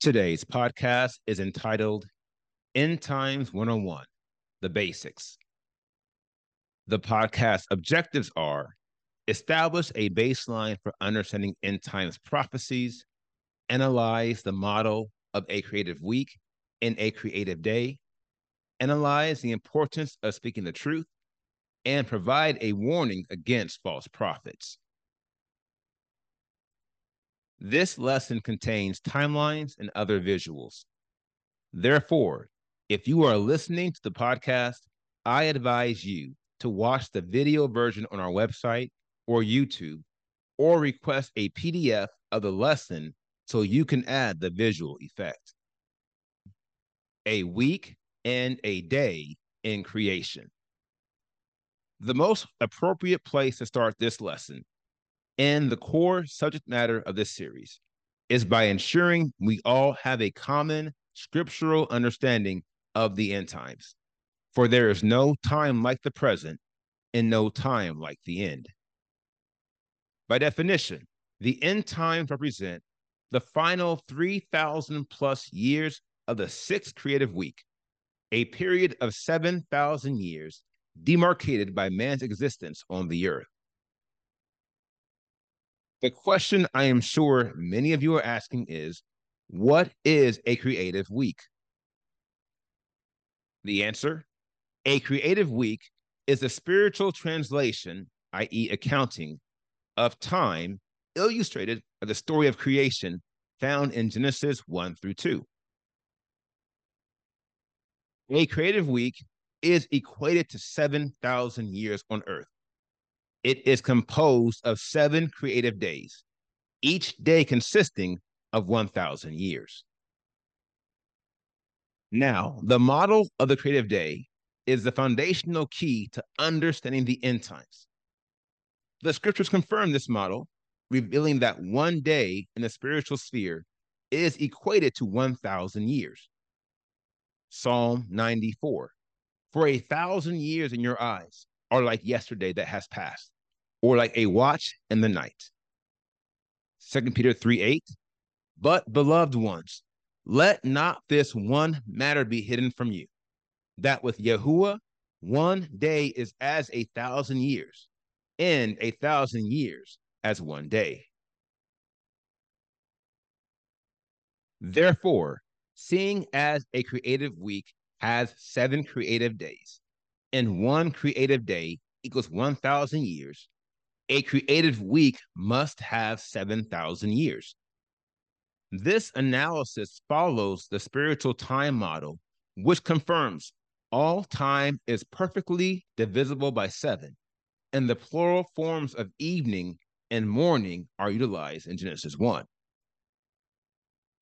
Today's podcast is entitled End Times 101 The Basics. The podcast objectives are establish a baseline for understanding end times prophecies, analyze the model of a creative week in a creative day, analyze the importance of speaking the truth, and provide a warning against false prophets. This lesson contains timelines and other visuals. Therefore, if you are listening to the podcast, I advise you to watch the video version on our website or YouTube, or request a PDF of the lesson so you can add the visual effect. A week and a day in creation the most appropriate place to start this lesson and the core subject matter of this series is by ensuring we all have a common scriptural understanding of the end times. For there is no time like the present and no time like the end. By definition, the end times represent the final 3,000 plus years of the sixth creative week, a period of 7,000 years demarcated by man's existence on the earth. The question I am sure many of you are asking is what is a creative week? The answer a creative week is a spiritual translation, i.e., accounting, of time illustrated by the story of creation found in Genesis 1 through 2. A creative week is equated to 7,000 years on earth. It is composed of seven creative days, each day consisting of 1,000 years. Now, the model of the creative day is the foundational key to understanding the end times. The scriptures confirm this model, revealing that one day in the spiritual sphere is equated to 1,000 years. Psalm 94 for a thousand years in your eyes are like yesterday that has passed, or like a watch in the night. Second Peter 3 8. But beloved ones, let not this one matter be hidden from you, that with Yahuwah, one day is as a thousand years, and a thousand years as one day. Therefore, seeing as a creative week has seven creative days, and one creative day equals 1,000 years, a creative week must have 7,000 years. This analysis follows the spiritual time model, which confirms all time is perfectly divisible by seven, and the plural forms of evening and morning are utilized in Genesis 1.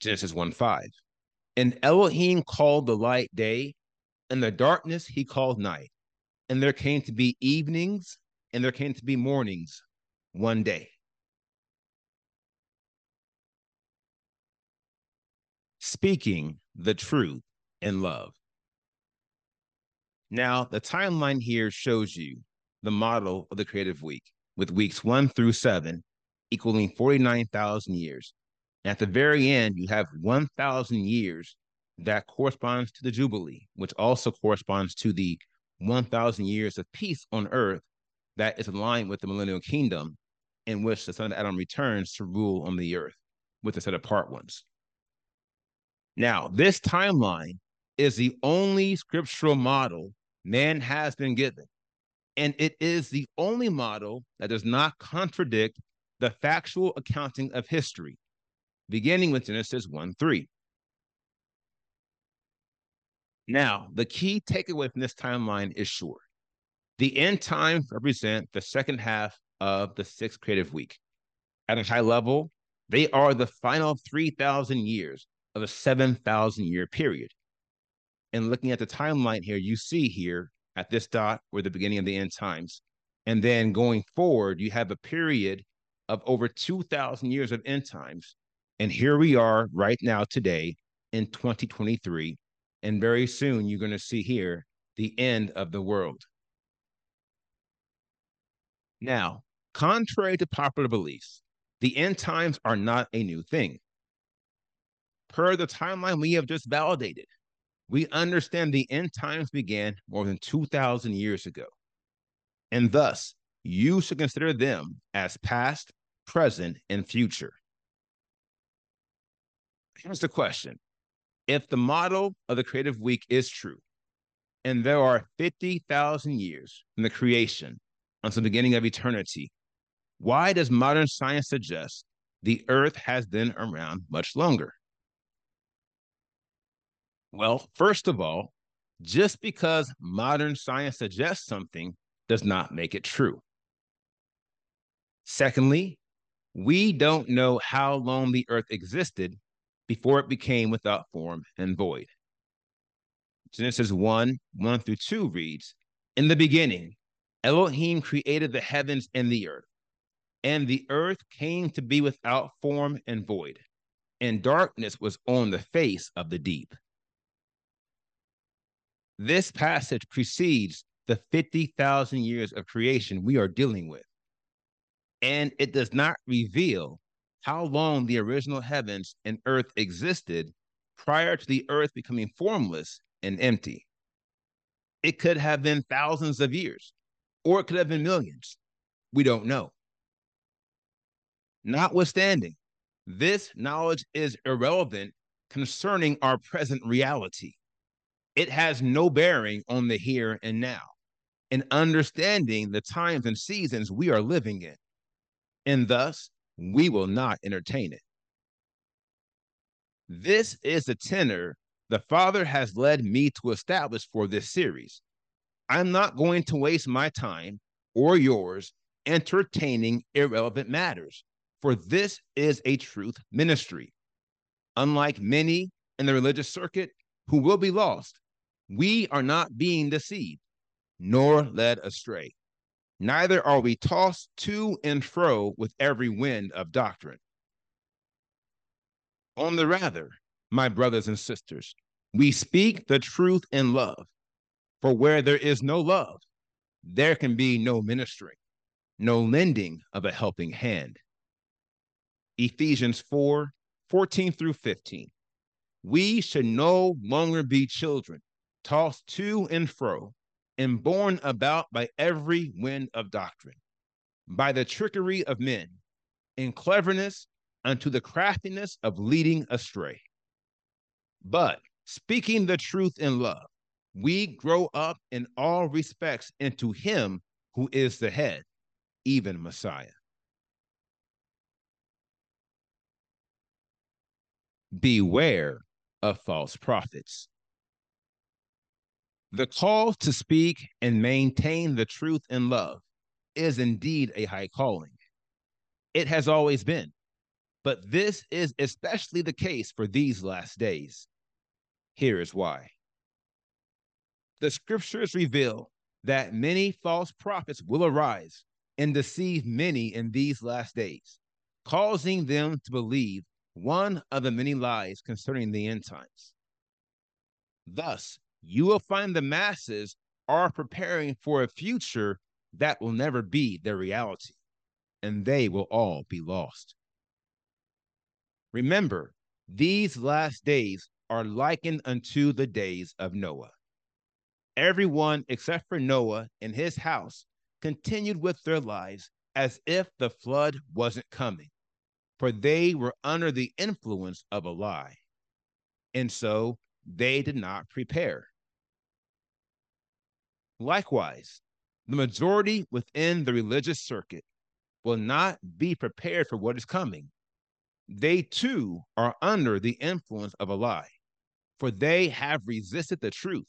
Genesis 1 5. And Elohim called the light day, and the darkness he called night. And there came to be evenings, and there came to be mornings one day. Speaking the truth in love. Now, the timeline here shows you the model of the creative week, with weeks one through seven equaling 49,000 years And at the very end, you have 1,000 years that corresponds to the Jubilee, which also corresponds to the 1,000 years of peace on earth that is aligned with the millennial kingdom in which the son of Adam returns to rule on the earth with the set apart ones. Now, this timeline is the only scriptural model man has been given. And it is the only model that does not contradict the factual accounting of history beginning with Genesis 1 3. Now, the key takeaway from this timeline is sure. The end times represent the second half of the sixth creative week. At a high level, they are the final 3,000 years of a 7,000 year period. And looking at the timeline here, you see here at this dot, we're the beginning of the end times. And then going forward, you have a period of over 2,000 years of end times. And here we are right now, today in 2023. And very soon, you're going to see here the end of the world. Now, contrary to popular beliefs, the end times are not a new thing. Per the timeline we have just validated, we understand the end times began more than 2,000 years ago. And thus, you should consider them as past, present, and future. Here's the question If the model of the creative week is true, and there are 50,000 years from the creation until the beginning of eternity, why does modern science suggest the earth has been around much longer? Well, first of all, just because modern science suggests something does not make it true. Secondly, we don't know how long the earth existed before it became without form and void. Genesis 1 1 through 2 reads In the beginning, Elohim created the heavens and the earth, and the earth came to be without form and void, and darkness was on the face of the deep. This passage precedes the 50,000 years of creation we are dealing with, and it does not reveal how long the original heavens and earth existed prior to the earth becoming formless and empty. It could have been thousands of years, or it could have been millions. We don't know. Notwithstanding, this knowledge is irrelevant concerning our present reality. It has no bearing on the here and now and understanding the times and seasons we are living in. And thus, we will not entertain it. This is the tenor the Father has led me to establish for this series. I'm not going to waste my time or yours entertaining irrelevant matters, for this is a truth ministry. Unlike many in the religious circuit who will be lost, we are not being deceived nor led astray. Neither are we tossed to and fro with every wind of doctrine. On the rather, my brothers and sisters, we speak the truth in love. For where there is no love, there can be no ministering, no lending of a helping hand. Ephesians 4 14 through 15. We should no longer be children, tossed to and fro, and borne about by every wind of doctrine, by the trickery of men, in cleverness unto the craftiness of leading astray. But speaking the truth in love, we grow up in all respects into Him who is the head, even Messiah. Beware of false prophets. The call to speak and maintain the truth in love is indeed a high calling. It has always been, but this is especially the case for these last days. Here is why. The scriptures reveal that many false prophets will arise and deceive many in these last days, causing them to believe one of the many lies concerning the end times. Thus, you will find the masses are preparing for a future that will never be their reality, and they will all be lost. Remember, these last days are likened unto the days of Noah. Everyone except for Noah and his house continued with their lives as if the flood wasn't coming, for they were under the influence of a lie. And so they did not prepare. Likewise, the majority within the religious circuit will not be prepared for what is coming they too are under the influence of a lie, for they have resisted the truth,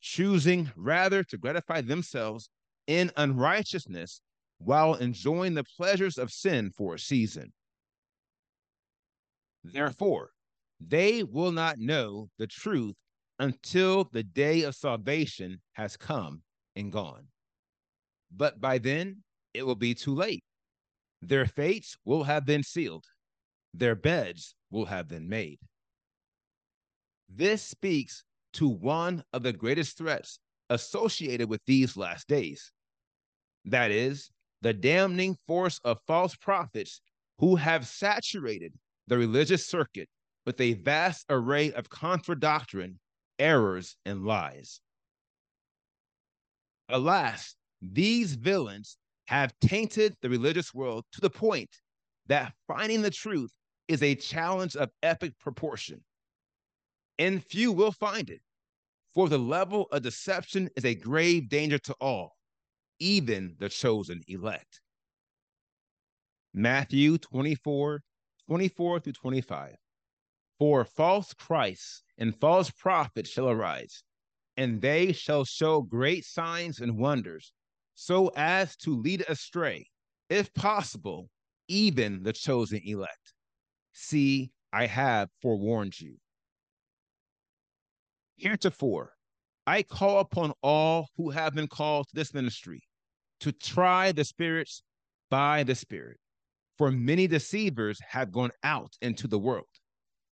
choosing rather to gratify themselves in unrighteousness while enjoying the pleasures of sin for a season. Therefore, they will not know the truth until the day of salvation has come and gone. But by then, it will be too late. Their fates will have been sealed, their beds will have been made. This speaks to one of the greatest threats associated with these last days. That is, the damning force of false prophets who have saturated the religious circuit with a vast array of contra doctrine, errors, and lies. Alas, these villains have tainted the religious world to the point that finding the truth is a challenge of epic proportion. And few will find it, for the level of deception is a grave danger to all, even the chosen elect. Matthew 24, 24 through 25. For false Christs and false prophets shall arise, and they shall show great signs and wonders, so as to lead astray, if possible, even the chosen elect. See, I have forewarned you. Heretofore, I call upon all who have been called to this ministry to try the spirits by the Spirit. For many deceivers have gone out into the world.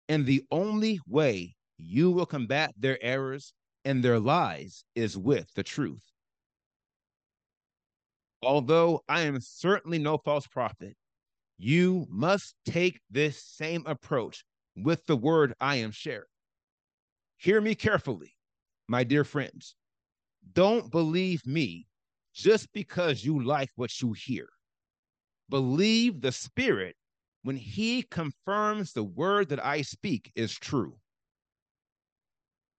And the only way you will combat their errors and their lies is with the truth. Although I am certainly no false prophet, you must take this same approach with the word I am sharing. Hear me carefully, my dear friends. Don't believe me just because you like what you hear. Believe the Spirit when He confirms the word that I speak is true.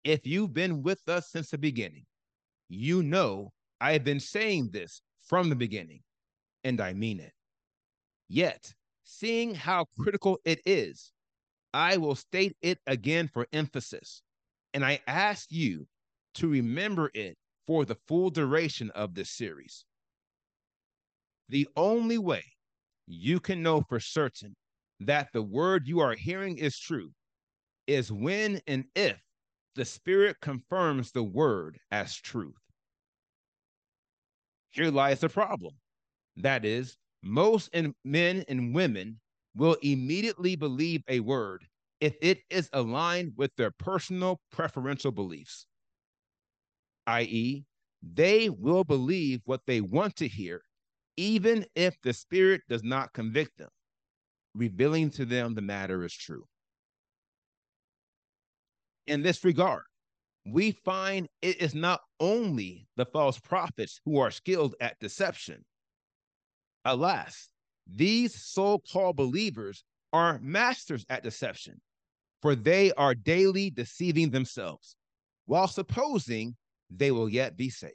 If you've been with us since the beginning, you know I have been saying this from the beginning, and I mean it. Yet, seeing how critical it is, I will state it again for emphasis. And I ask you to remember it for the full duration of this series. The only way you can know for certain that the word you are hearing is true is when and if the Spirit confirms the word as truth. Here lies the problem. That is, most in men and women will immediately believe a word if it is aligned with their personal preferential beliefs, i.e., they will believe what they want to hear, even if the Spirit does not convict them, revealing to them the matter is true. In this regard, we find it is not only the false prophets who are skilled at deception, Alas, these so called believers are masters at deception, for they are daily deceiving themselves while supposing they will yet be saved.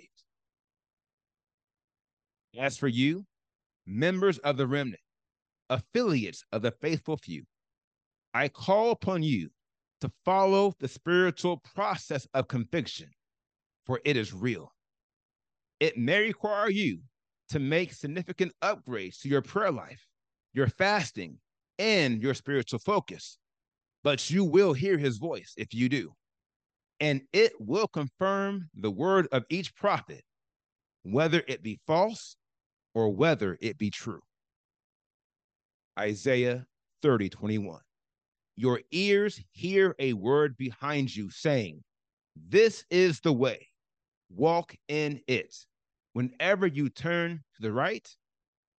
As for you, members of the remnant, affiliates of the faithful few, I call upon you to follow the spiritual process of conviction, for it is real. It may require you to make significant upgrades to your prayer life, your fasting, and your spiritual focus. But you will hear his voice if you do. And it will confirm the word of each prophet, whether it be false or whether it be true. Isaiah 30, 21. Your ears hear a word behind you saying, This is the way, walk in it whenever you turn to the right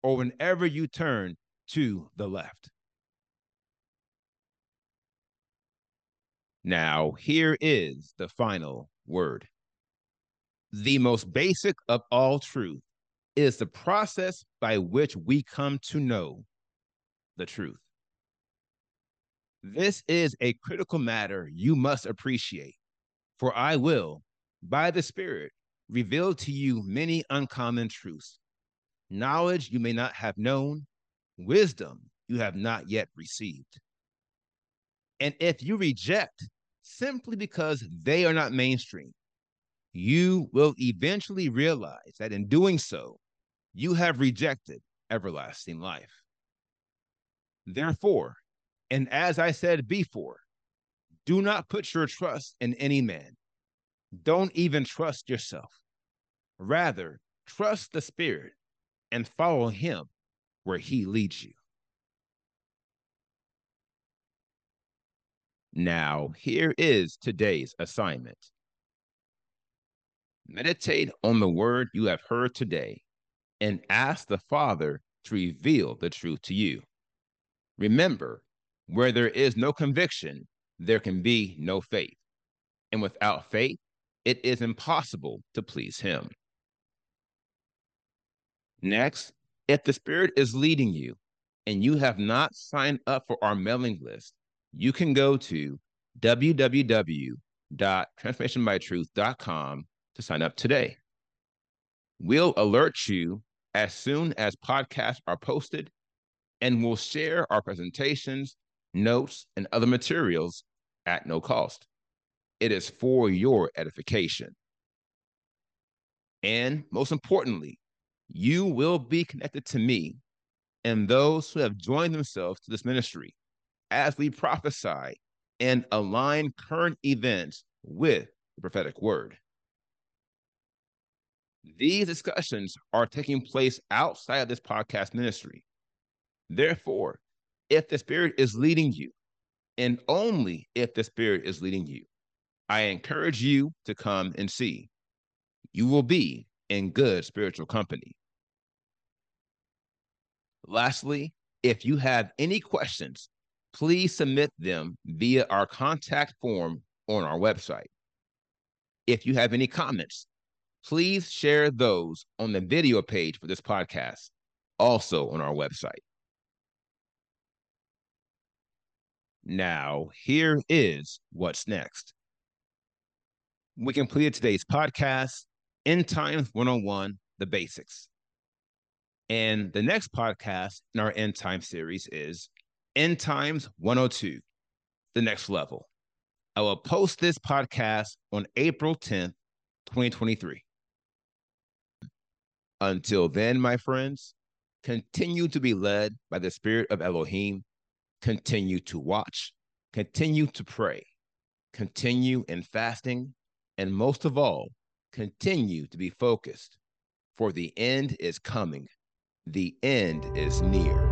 or whenever you turn to the left. Now, here is the final word. The most basic of all truth is the process by which we come to know the truth. This is a critical matter you must appreciate, for I will, by the Spirit, reveal to you many uncommon truths. Knowledge you may not have known, wisdom you have not yet received. And if you reject simply because they are not mainstream, you will eventually realize that in doing so, you have rejected everlasting life. Therefore, and as I said before, do not put your trust in any man. Don't even trust yourself. Rather, trust the Spirit and follow him where he leads you. Now, here is today's assignment meditate on the word you have heard today and ask the Father to reveal the truth to you. Remember, where there is no conviction, there can be no faith. And without faith, it is impossible to please Him. Next, if the Spirit is leading you and you have not signed up for our mailing list, you can go to www.transformationbytruth.com to sign up today. We'll alert you as soon as podcasts are posted, and we'll share our presentations, notes, and other materials at no cost. It is for your edification. And most importantly, you will be connected to me and those who have joined themselves to this ministry as we prophesy and align current events with the prophetic word. These discussions are taking place outside of this podcast ministry. Therefore, if the Spirit is leading you, and only if the Spirit is leading you, I encourage you to come and see. You will be in good spiritual company. Lastly, if you have any questions, please submit them via our contact form on our website. If you have any comments, please share those on the video page for this podcast, also on our website. Now, here is what's next. We completed today's podcast, End Times 101 The Basics. And the next podcast in our End Time series is End Times 102 The Next Level. I will post this podcast on April 10th, 2023. Until then, my friends, continue to be led by the Spirit of Elohim. Continue to watch, continue to pray, continue in fasting, and most of all, continue to be focused, for the end is coming. The end is near.